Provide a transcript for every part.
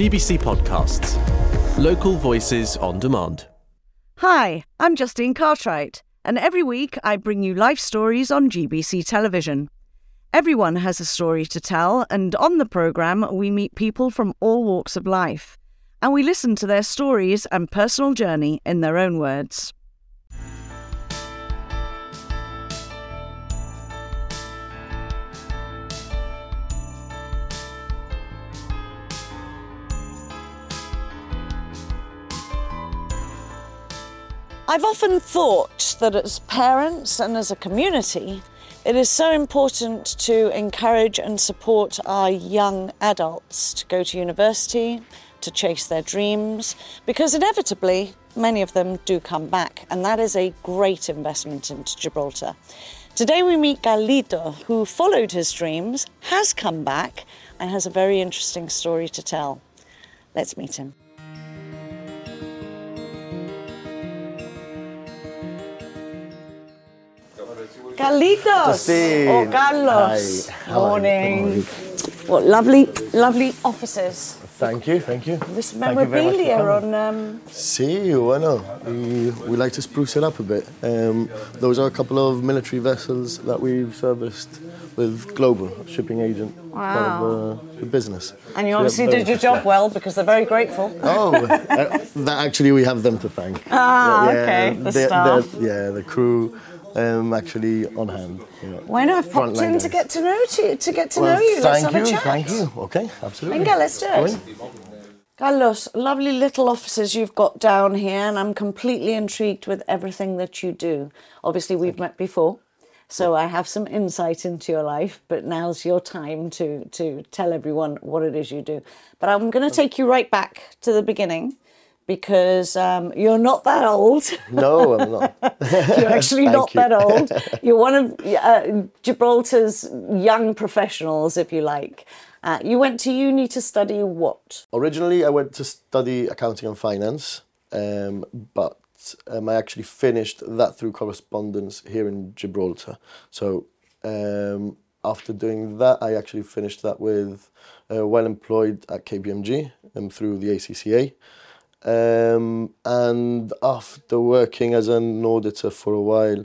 GBC Podcasts. Local voices on demand. Hi, I'm Justine Cartwright, and every week I bring you life stories on GBC television. Everyone has a story to tell, and on the programme, we meet people from all walks of life, and we listen to their stories and personal journey in their own words. I've often thought that as parents and as a community, it is so important to encourage and support our young adults to go to university, to chase their dreams, because inevitably many of them do come back, and that is a great investment into Gibraltar. Today we meet Carlito, who followed his dreams, has come back, and has a very interesting story to tell. Let's meet him. Carlitos Justine. or Carlos. Hi. How are you? Morning. What lovely, lovely offices. Thank you, thank you. This Thank you very much for memorabilia coming. on. Um, See, bueno, we, we like to spruce it up a bit. Um, those are a couple of military vessels that we've serviced with Global, shipping agent, part Wow. of uh, the business. and you So obviously did your job well because they're very grateful. Oh, uh, that actually we have them to thank. Ah, okay, the they're- staff. they're- yeah, the crew um, actually on hand. You know, Why not? I've popped in to get to know to, to get to Well, know you. Let's thank have you, a chat. thank you. Okay, absolutely. Venga, let's do it. Carlos, lovely little offices you've got down here, and I'm completely intrigued with everything that you do. Obviously, we've met before, so I have some insight into your life, but now's your time to, to tell everyone what it is you do. But I'm going to take you right back to the beginning because um, you're not that old. No, I'm not. You're actually not you. that old. You're one of uh, Gibraltar's young professionals, if you like. Uh, you went to uni to study what? Originally, I went to study accounting and finance, um, but um, I actually finished that through correspondence here in Gibraltar. So um, after doing that, I actually finished that with uh, well employed at KPMG um, through the ACCA. Um, and after working as an auditor for a while,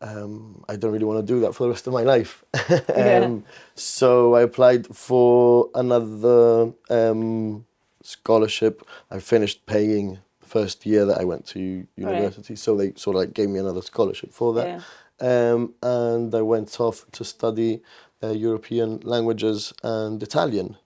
um, I don't really want to do that for the rest of my life. um, So I applied for another um, scholarship. I finished paying the first year that I went to university, so they sort of like gave me another scholarship for that. Um, and I went off to study uh, European languages and Italian.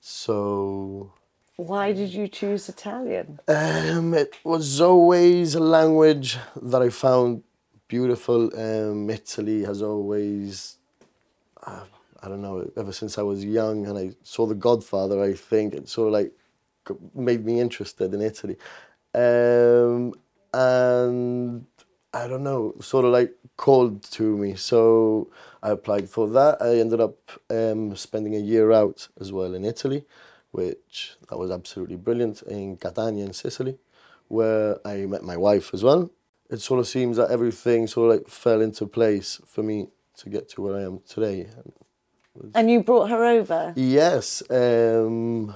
So Why did you choose Italian? um, it was always a language that I found beautiful. Um, Italy has always, uh, I don't know, ever since I was young and I saw The Godfather, I think it sort of like made me interested in Italy. Um, and I don't know, sort of like called to me. So I applied for that. I ended up um, spending a year out as well in Italy, which that was absolutely brilliant in Catania in Sicily, where I met my wife as well. It sort of seems that everything sort of like fell into place for me to get to where I am today. And you brought her over? Yes. Um,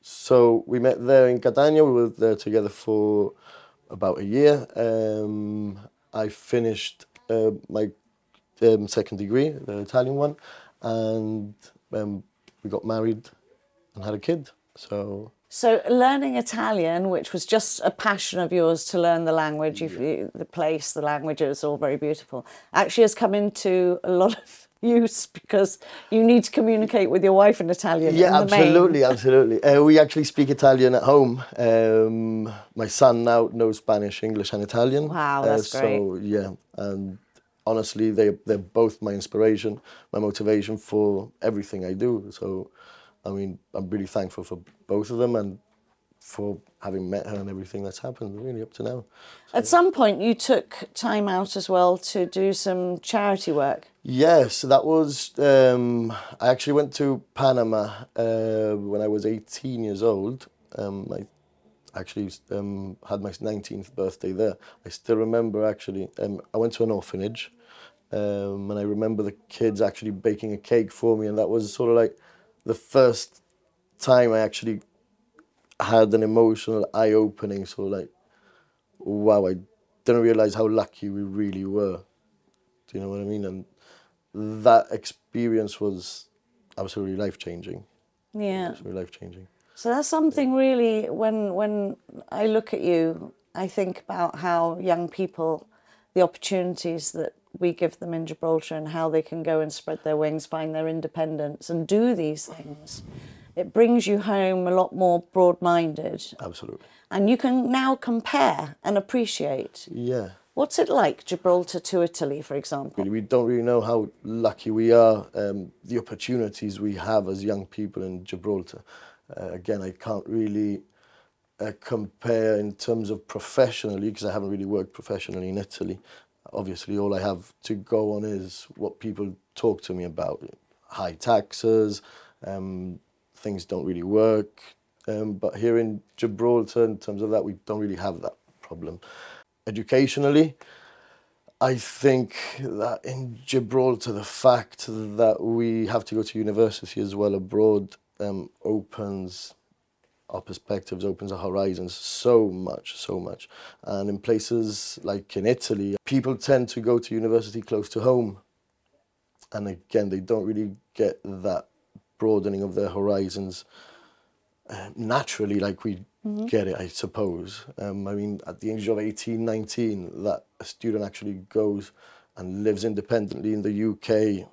so we met there in Catania. We were there together for about a year. Um, I finished uh, my um, second degree, the Italian one, and um, we got married and had a kid. So So learning Italian, which was just a passion of yours to learn the language, you, you- the place, the language, it's all very beautiful, actually has come into a lot of use because you need to communicate with your wife in Italian. yeah, in absolutely, absolutely. Uh, we actually speak Italian at home. Um, my son now knows Spanish, English, and Italian. Wow, that's uh, So yeah, and honestly, they they're both my inspiration, my motivation for everything I do. So, I mean, I'm really thankful for both of them and for having met her and everything that's happened really up to now. At some point, you took time out as well to do some charity work. Yes, that was. Um, I actually went to Panama uh, when I was 18 years old. Um, I actually um, had my 19th birthday there. I still remember actually. Um, I went to an orphanage, um, and I remember the kids actually baking a cake for me, and that was sort of like the first time I actually had an emotional eye opening. So like, wow, I didn't realize how lucky we really were. Do you know what I mean? And that experience was absolutely life changing. Yeah. Absolutely life changing. So that's something really when when I look at you, I think about how young people, the opportunities that we give them in Gibraltar and how they can go and spread their wings, find their independence and do these things. It brings you home a lot more broad-minded Absolutely. and you can now compare and appreciate. Yeah. What's it like Gibraltar to Italy, for example? We don't really know how lucky we are, um, the opportunities we have as young people in Gibraltar. Uh, again, I can't really uh, compare in terms of professionally because I haven't really worked professionally in Italy. Obviously, all I have to go on is what people talk to me about high taxes, um, things don't really work. Um, but here in Gibraltar, in terms of that, we don't really have that problem. Educationally, I think that in Gibraltar, the fact that we have to go to university as well abroad um, opens our perspectives, opens our horizons so much, so much. And in places like in Italy, people tend to go to university close to home. And again, they don't really get that broadening of their horizons uh, naturally like we get it, I suppose. Um, I mean, at the age of 18, 19, that a student actually goes and lives independently in the UK,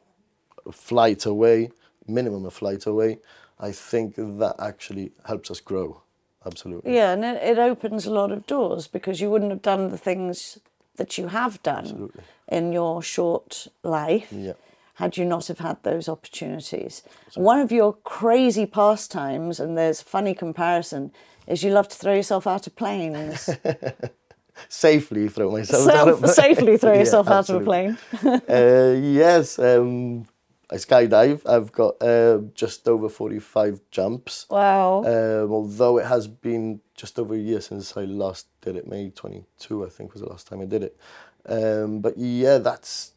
a flight away, minimum a flight away, I think that actually helps us grow. Absolutely. Yeah, and it, it opens a lot of doors because you wouldn't have done the things that you have done Absolutely. in your short life Yeah. had you not have had those opportunities. One of your crazy pastimes, and there's funny comparison, is you love to throw yourself out of planes. Safely throw myself out Self, of safely throw Yeah, yourself out of a plane. uh, yes, um, I skydive. I've got uh, just over 45 jumps. Wow. Um, although it has been just over a year since I last did it, May 22, I think was the last time I did it. Um, but yeah, that's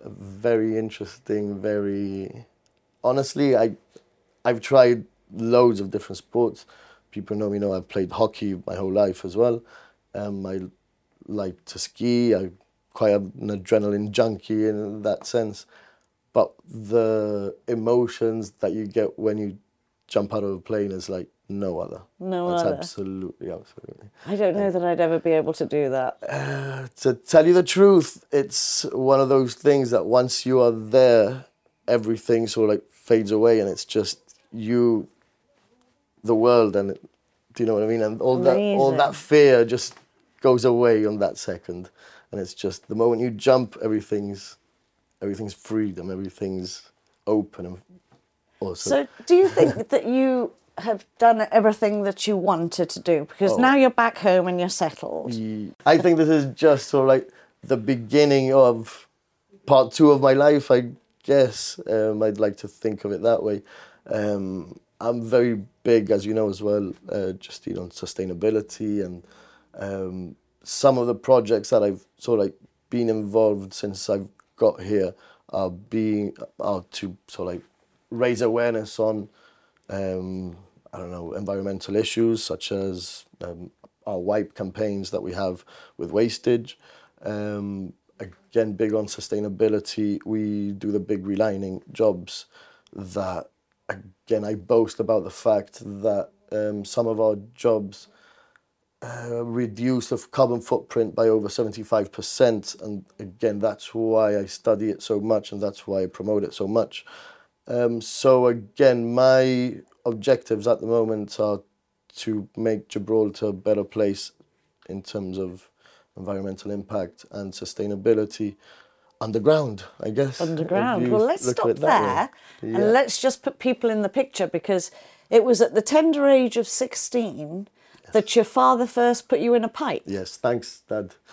a very interesting, very honestly, I I've tried loads of different sports. People know me know I've played hockey my whole life as well. Um, I like to ski. I'm quite an adrenaline junkie in that sense. But the emotions that you get when you jump out of a plane is like no other. No That's other. absolutely, absolutely. I don't know that I'd ever be able to do that. Uh, to tell you the truth, it's one of those things that once you are there, everything sort of like fades away, and it's just you, the world, and it, do you know what I mean? And all that, all that fear just goes away on that second, and it's just the moment you jump, everything's, everything's freedom, everything's open and awesome. So, do you think that you have done everything that you wanted to do? Because Oh. now you're back home and you're settled. I think this is just sort of like the beginning of part two of my life, I guess. Um, I'd like to think of it that way. Um, I'm very big, as you know as well, uh, just you know, on sustainability and um, some of the projects that I've sort of like been involved since I've got here are being are to sort of like raise awareness on um, I don't know environmental issues such as um, our wipe campaigns that we have with wastage. Um, again, big on sustainability. We do the big relining jobs that again I boast about the fact that um, some of our jobs uh, reduce the carbon footprint by over 75%. And again, that's why I study it so much and that's why I promote it so much. Um, so again, my objectives at the moment are to make Gibraltar a better place in terms of environmental impact and sustainability underground, I guess. Underground. Well, let's stop there way. and let's just put people in the picture because it was at the tender age of 16 that your father first put you in a pipe. Yes, thanks, Dad.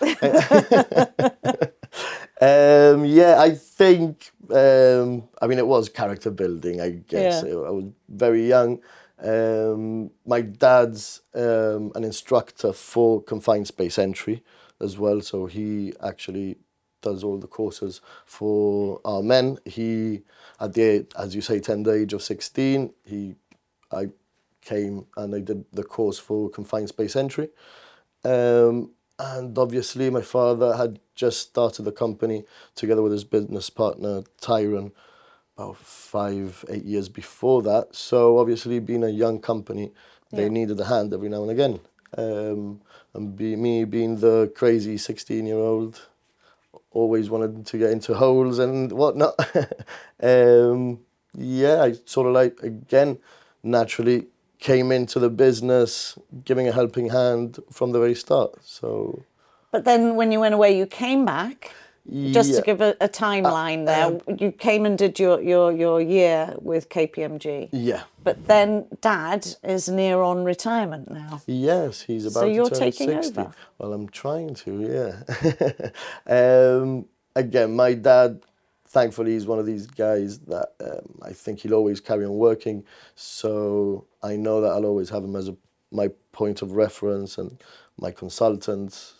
um, yeah, I think. Um, I mean, it was character building. I guess Yeah. I was very young. Um, my dad's um, an instructor for confined space entry as well, so he actually does all the courses for our men. He, at the as you say, tender age of sixteen, he, I came and I did the course for confined space entry. Um, and obviously, my father had just started the company together with his business partner, Tyron, about five, eight years before that. So, obviously, being a young company, they Yeah. needed a hand every now and again. Um, and be, me being the crazy 16 year old, always wanted to get into holes and whatnot. um, yeah, I sort of like, again, naturally came into the business giving a helping hand from the very start. So, But then when you went away, you came back. Just yeah, to give a, a timeline there, you came and did your, your, your year with KPMG. yeah. But then dad is near on retirement now. Yes, he's about So you're taking 60. over? Well, I'm trying to, yeah. um, again, my dad, thankfully, he's one of these guys that um, I think he'll always carry on working. So I know that I'll always have him as a, my point of reference and my consultant.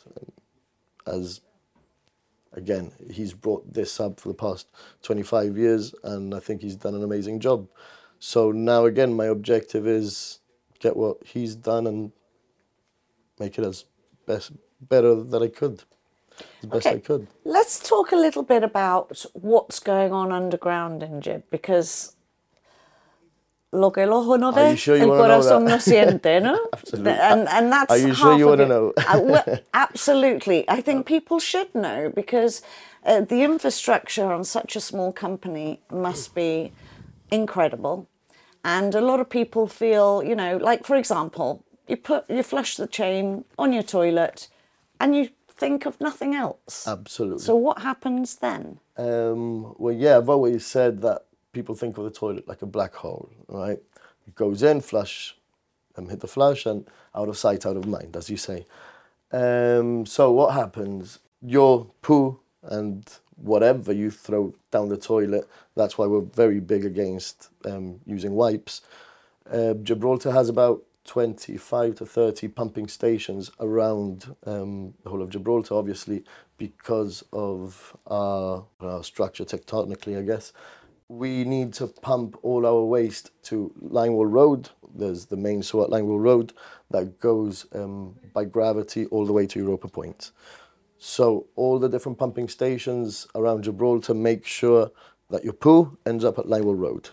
As again, he's brought this up for the past 25 years, and I think he's done an amazing job. So now, again, my objective is get what he's done and make it as best better that I could, as best I Okay. could. Let's talk a little bit about what's going on underground in Jib because lo que el ojo no ve, sure el corazón no siente, no? Absolutely. And, and that's Are you sure you wanna know? Uh, well, absolutely. I think people should know because uh, the infrastructure on such a small company must be incredible. And a lot of people feel, you know, like for example, you put you flush the chain on your toilet and you think of nothing else. Absolutely. So what happens then? Um, well, yeah, I've always said that people think of the toilet like a black hole, right? It goes in, flush, um, hit the flush, and out of sight, out of mind, as you say. Um, so what happens? Your poo and whatever you throw down the toilet. That's why we're very big against um, using wipes. Uh, Gibraltar has about 25 to 30 pumping stations around um, the whole of Gibraltar, obviously, because of our, our structure tectonically, I guess. We need to pump all our waste to Line Wall Road. There's the main sewer at Road that goes um, by gravity all the way to Europa Point. So all the different pumping stations around Gibraltar make sure that your poo ends up at Line Wall Road.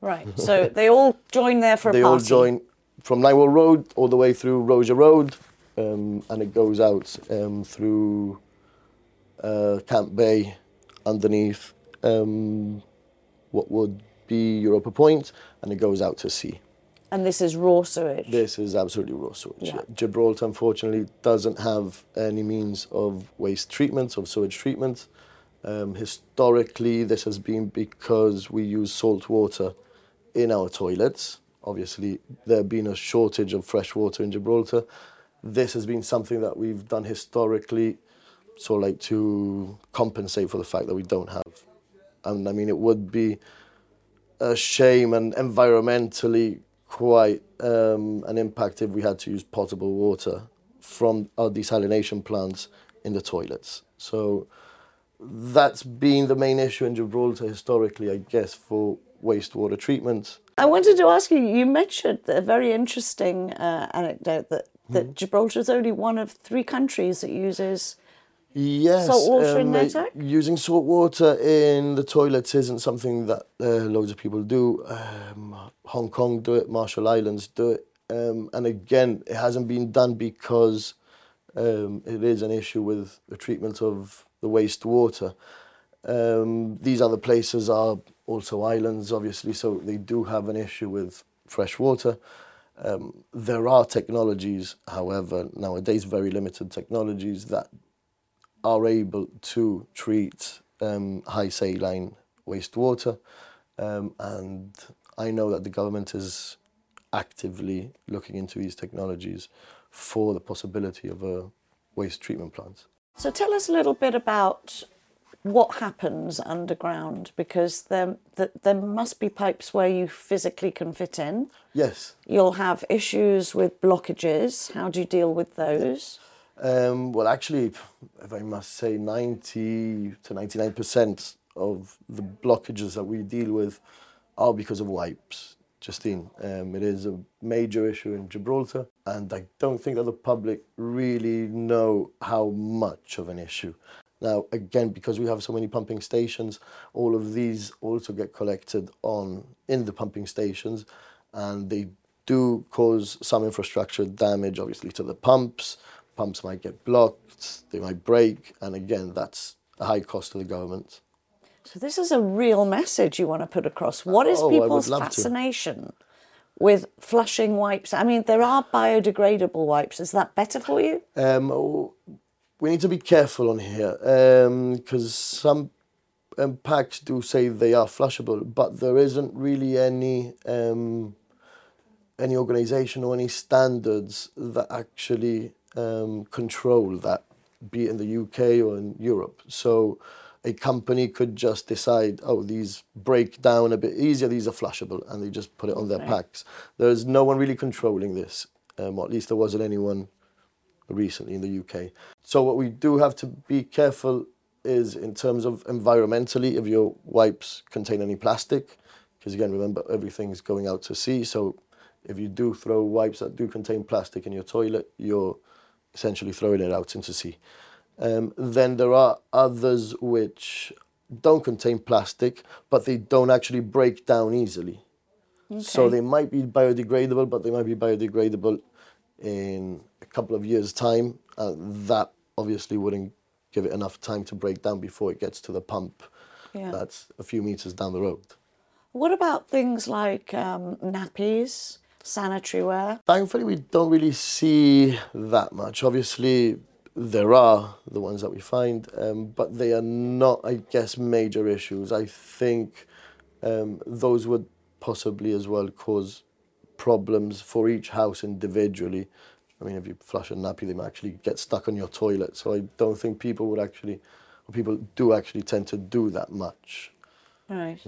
Right. So they all join there for a They party. all join from Line Wall Road all the way through Rosia Road, um, and it goes out um, through uh, Camp Bay, underneath um, what would be Europa Point, and it goes out to sea. And this is raw sewage. This is absolutely raw sewage. Yeah. Gibraltar, unfortunately, doesn't have any means of waste treatment, of sewage treatment. Um, historically, this has been because we use salt water in our toilets. Obviously, there been a shortage of fresh water in Gibraltar. This has been something that we've done historically, so like to compensate for the fact that we don't have. And I mean, it would be a shame and environmentally quite um, an impact if we had to use potable water from our desalination plants in the toilets. So that's been the main issue in Gibraltar historically, I guess, for wastewater treatment. I wanted to ask you. You mentioned a very interesting uh, anecdote that that Mm-hmm. Gibraltar is only one of three countries that uses. Yes, Salt water in um, there, uh, Zach? using salt water in the toilets isn't something that uh, loads of people do. Um, Hong Kong do it, Marshall Islands do it, um, and again, it hasn't been done because um, it is an issue with the treatment of the wastewater. Um, these other places are also islands, obviously, so they do have an issue with fresh water. Um, there are technologies, however, nowadays very limited technologies that are able to treat um, high saline wastewater. Um, and I know that the government is actively looking into these technologies for the possibility of a waste treatment plant. So tell us a little bit about what happens underground because there th- there must be pipes where you physically can fit in. Yes. You'll have issues with blockages. How do you deal with those? Um, well, actually, if I must say, 90 to 99% of the blockages that we deal with are because of wipes. Justine. Um, it is a major issue in Gibraltar, and I don't think that the public really know how much of an issue. Now, again, because we have so many pumping stations, all of these also get collected on in the pumping stations, and they do cause some infrastructure damage, obviously, to the pumps. Pumps might get blocked, they might break, and again, that's a high cost to the government. So this is a real message you want to put across. What is Oh, people's love to. fascination with flushing wipes? I mean, there are biodegradable wipes. Is that better for you? Um, we need to be careful on here because some um, packs do say they are flushable, but there isn't really any um, any organisation or any standards that actually um, control that, be it in the UK or in Europe. So a company could just decide, oh, these break down a bit easier, these are flushable, and they just put it on their Okay. packs. There's no one really controlling this, um, or at least there wasn't anyone recently in the UK. So what we do have to be careful is in terms of environmentally if your wipes contain any plastic because again remember everything's going out to sea so if you do throw wipes that do contain plastic in your toilet you're essentially throwing it out into sea. Um, then there are others which don't contain plastic but they don't actually break down easily. So they might be biodegradable, but they might be biodegradable in couple of years' time. Uh, that obviously wouldn't give it enough time to break down before it gets to the pump. Yeah. That's a few meters down the road. What about things like um, nappies, sanitary wear? Thankfully, we don't really see that much. Obviously, there are the ones that we find, um, but they are not, I guess, major issues. I think um, those would possibly as well cause problems for each house individually. I mean, if you flush a nappy, they might actually get stuck on your toilet. So I don't think people would actually, or people do actually tend to do that much. Right.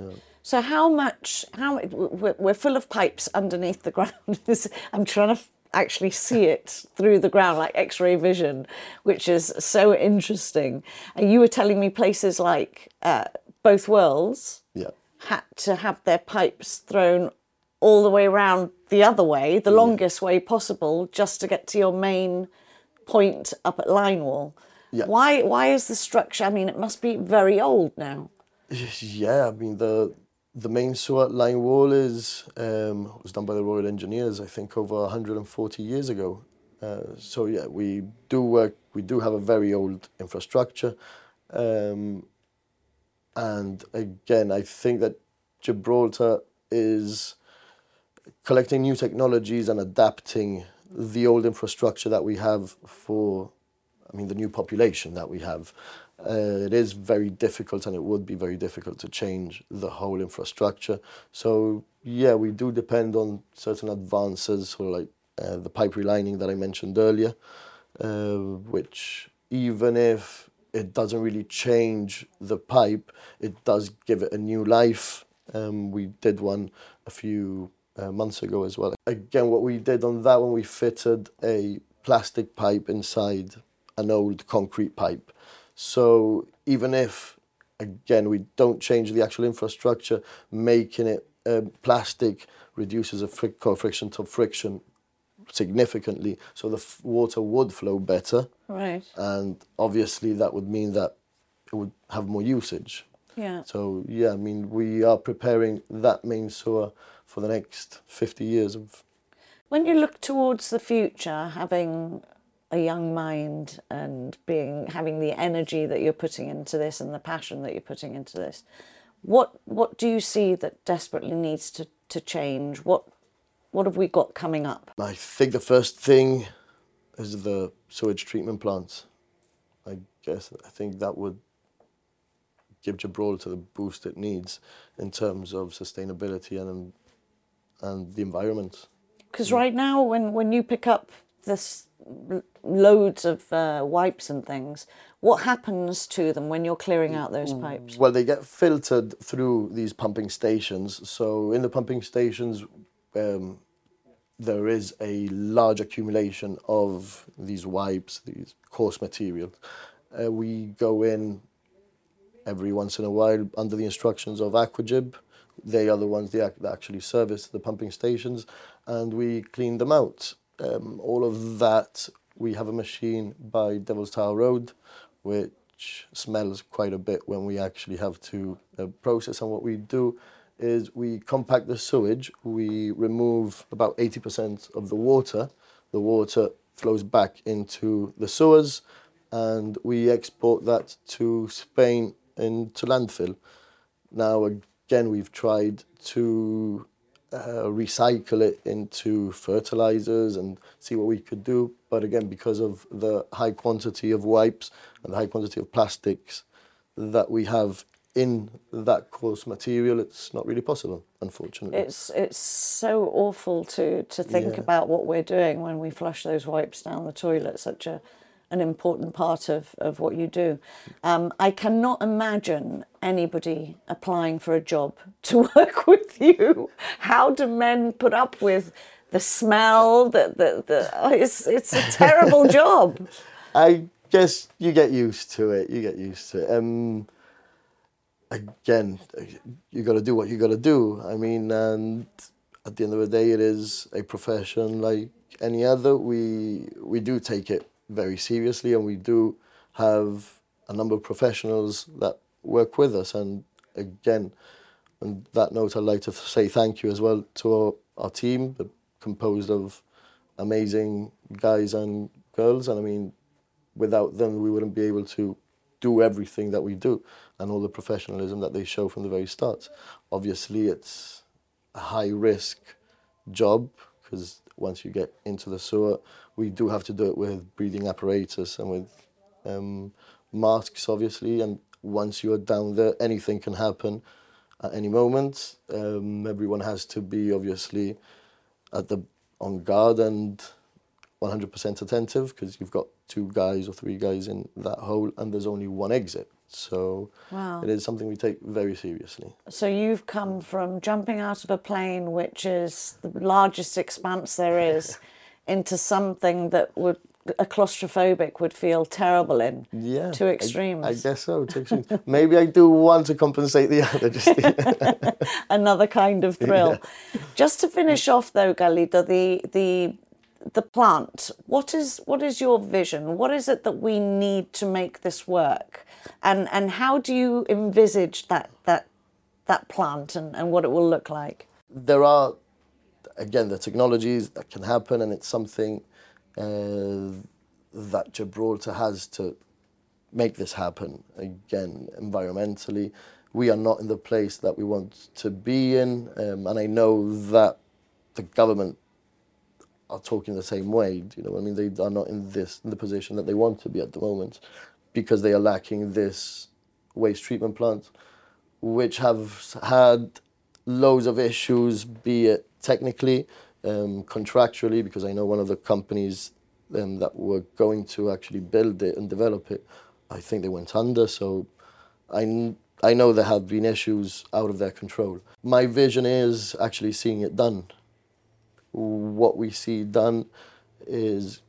So how much? How we're, we're full of pipes underneath the ground. I'm trying to actually see it through the ground, like X-ray vision, which is so interesting. And you were telling me places like uh, both worlds Yeah. had to have their pipes thrown all the way around the other way, the longest way possible, just to get to your main point up at Line Wall. Yeah. Why? Why is the structure? I mean, it must be very old now. Yeah, I mean the the main sewer line wall is um, was done by the Royal Engineers, I think, over 140 years ago. Uh, so yeah, we do work. We do have a very old infrastructure, um, and again, I think that Gibraltar is collecting new technologies and adapting the old infrastructure that we have for, I mean, the new population that we have. Uh, it is very difficult and it would be very difficult to change the whole infrastructure. So, yeah, we do depend on certain advances, sort of like uh, the pipe relining that I mentioned earlier, uh, which even if it doesn't really change the pipe, it does give it a new life. Um, we did one a few uh, months ago as well. Again, what we did on that one, we fitted a plastic pipe inside an old concrete pipe. So even if, again, we don't change the actual infrastructure, making it um, plastic reduces the fric- coefficient of friction significantly, so the f- water would flow better, Right. and obviously that would mean that it would have more usage. Yeah. So yeah, I mean we are preparing that main sewer for the next 50 years of When you look towards the future, having a young mind and being having the energy that you're putting into this and the passion that you're putting into this, what what do you see that desperately needs to, to change? What what have we got coming up? I think the first thing is the sewage treatment plant. I guess I think that would give Gibraltar the boost it needs in terms of sustainability and and the environment. Because right now, when when you pick up this loads of uh, wipes and things, what happens to them when you're clearing out those pipes? Well, they get filtered through these pumping stations. So in the pumping stations, um, there is a large accumulation of these wipes, these coarse materials. Uh, we go in every once in a while under the instructions of AquaGib. they are the ones that actually service the pumping stations, and we clean them out. Um, all of that, we have a machine by Devil's Tower Road, which smells quite a bit when we actually have to uh, process. And what we do is we compact the sewage, we remove about 80% of the water. The water flows back into the sewers, and we export that to Spain into landfill. Now, again, we've tried to uh, recycle it into fertilizers and see what we could do. But again, because of the high quantity of wipes and the high quantity of plastics that we have in that coarse material, it's not really possible, unfortunately. It's it's so awful to to think Yeah. about what we're doing when we flush those wipes down the toilet. Such a an important part of, of what you do. Um, I cannot imagine anybody applying for a job to work with you. How do men put up with the smell? The, the, the, oh, it's, it's a terrible job. I guess you get used to it. You get used to it. Um, again, you got to do what you got to do. I mean, and at the end of the day, it is a profession like any other. We we do take it very seriously, and we do have a number of professionals that work with us. And again, on that note, I'd like to say thank you as well to our, our team, composed of amazing guys and girls. And I mean, without them, we wouldn't be able to do everything that we do and all the professionalism that they show from the very start. Obviously, it's a high risk job because once you get into the sewer, we do have to do it with breathing apparatus and with um, masks, obviously. And once you are down there, anything can happen at any moment. Um, everyone has to be obviously at the on guard and 100% attentive because you've got two guys or three guys in that hole and there's only one exit. So Wow. it is something we take very seriously. So you've come from jumping out of a plane, which is the largest expanse there is, into something that would a claustrophobic would feel terrible in. Yeah. Two I- extremes. I, guess so. Two extremes. Maybe I do one to compensate the other. Just Another kind of thrill. Just to finish off though, Carlito, the the the plant. What is what is your vision? What is it that we need to make this work? And and how do you envisage that that that plant and, and what it will look like? there are, again, the technologies that can happen, and it's something uh, that Gibraltar has to make this happen. Again, environmentally, we are not in the place that we want to be in, um, and I know that the government are talking the same way. You know, I mean, they are not in this in the position that they want to be at the moment because they are lacking this waste treatment plant, which have had loads of issues, be it technically, um, contractually, because I know one of the companies um, that were going to actually build it and develop it, I think they went under. So I, I know there have been issues out of their control. My vision is actually seeing it done. What we see done is,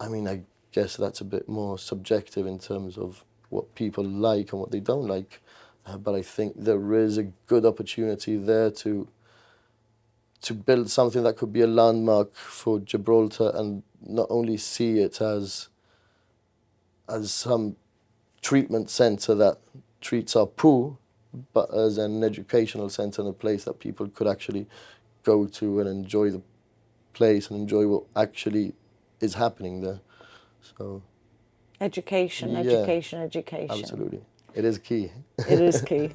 I mean, I guess that's a bit more subjective in terms of what people like and what they don't like. Uh, but I think there is a good opportunity there to to build something that could be a landmark for Gibraltar and not only see it as as some treatment center that treats our poo, but as an educational center and a place that people could actually go to and enjoy the place and enjoy what actually is happening there. So Education, Yeah. education, education. absolutely, it is key. It is key.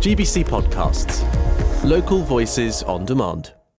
GBC Podcasts. Local voices on demand.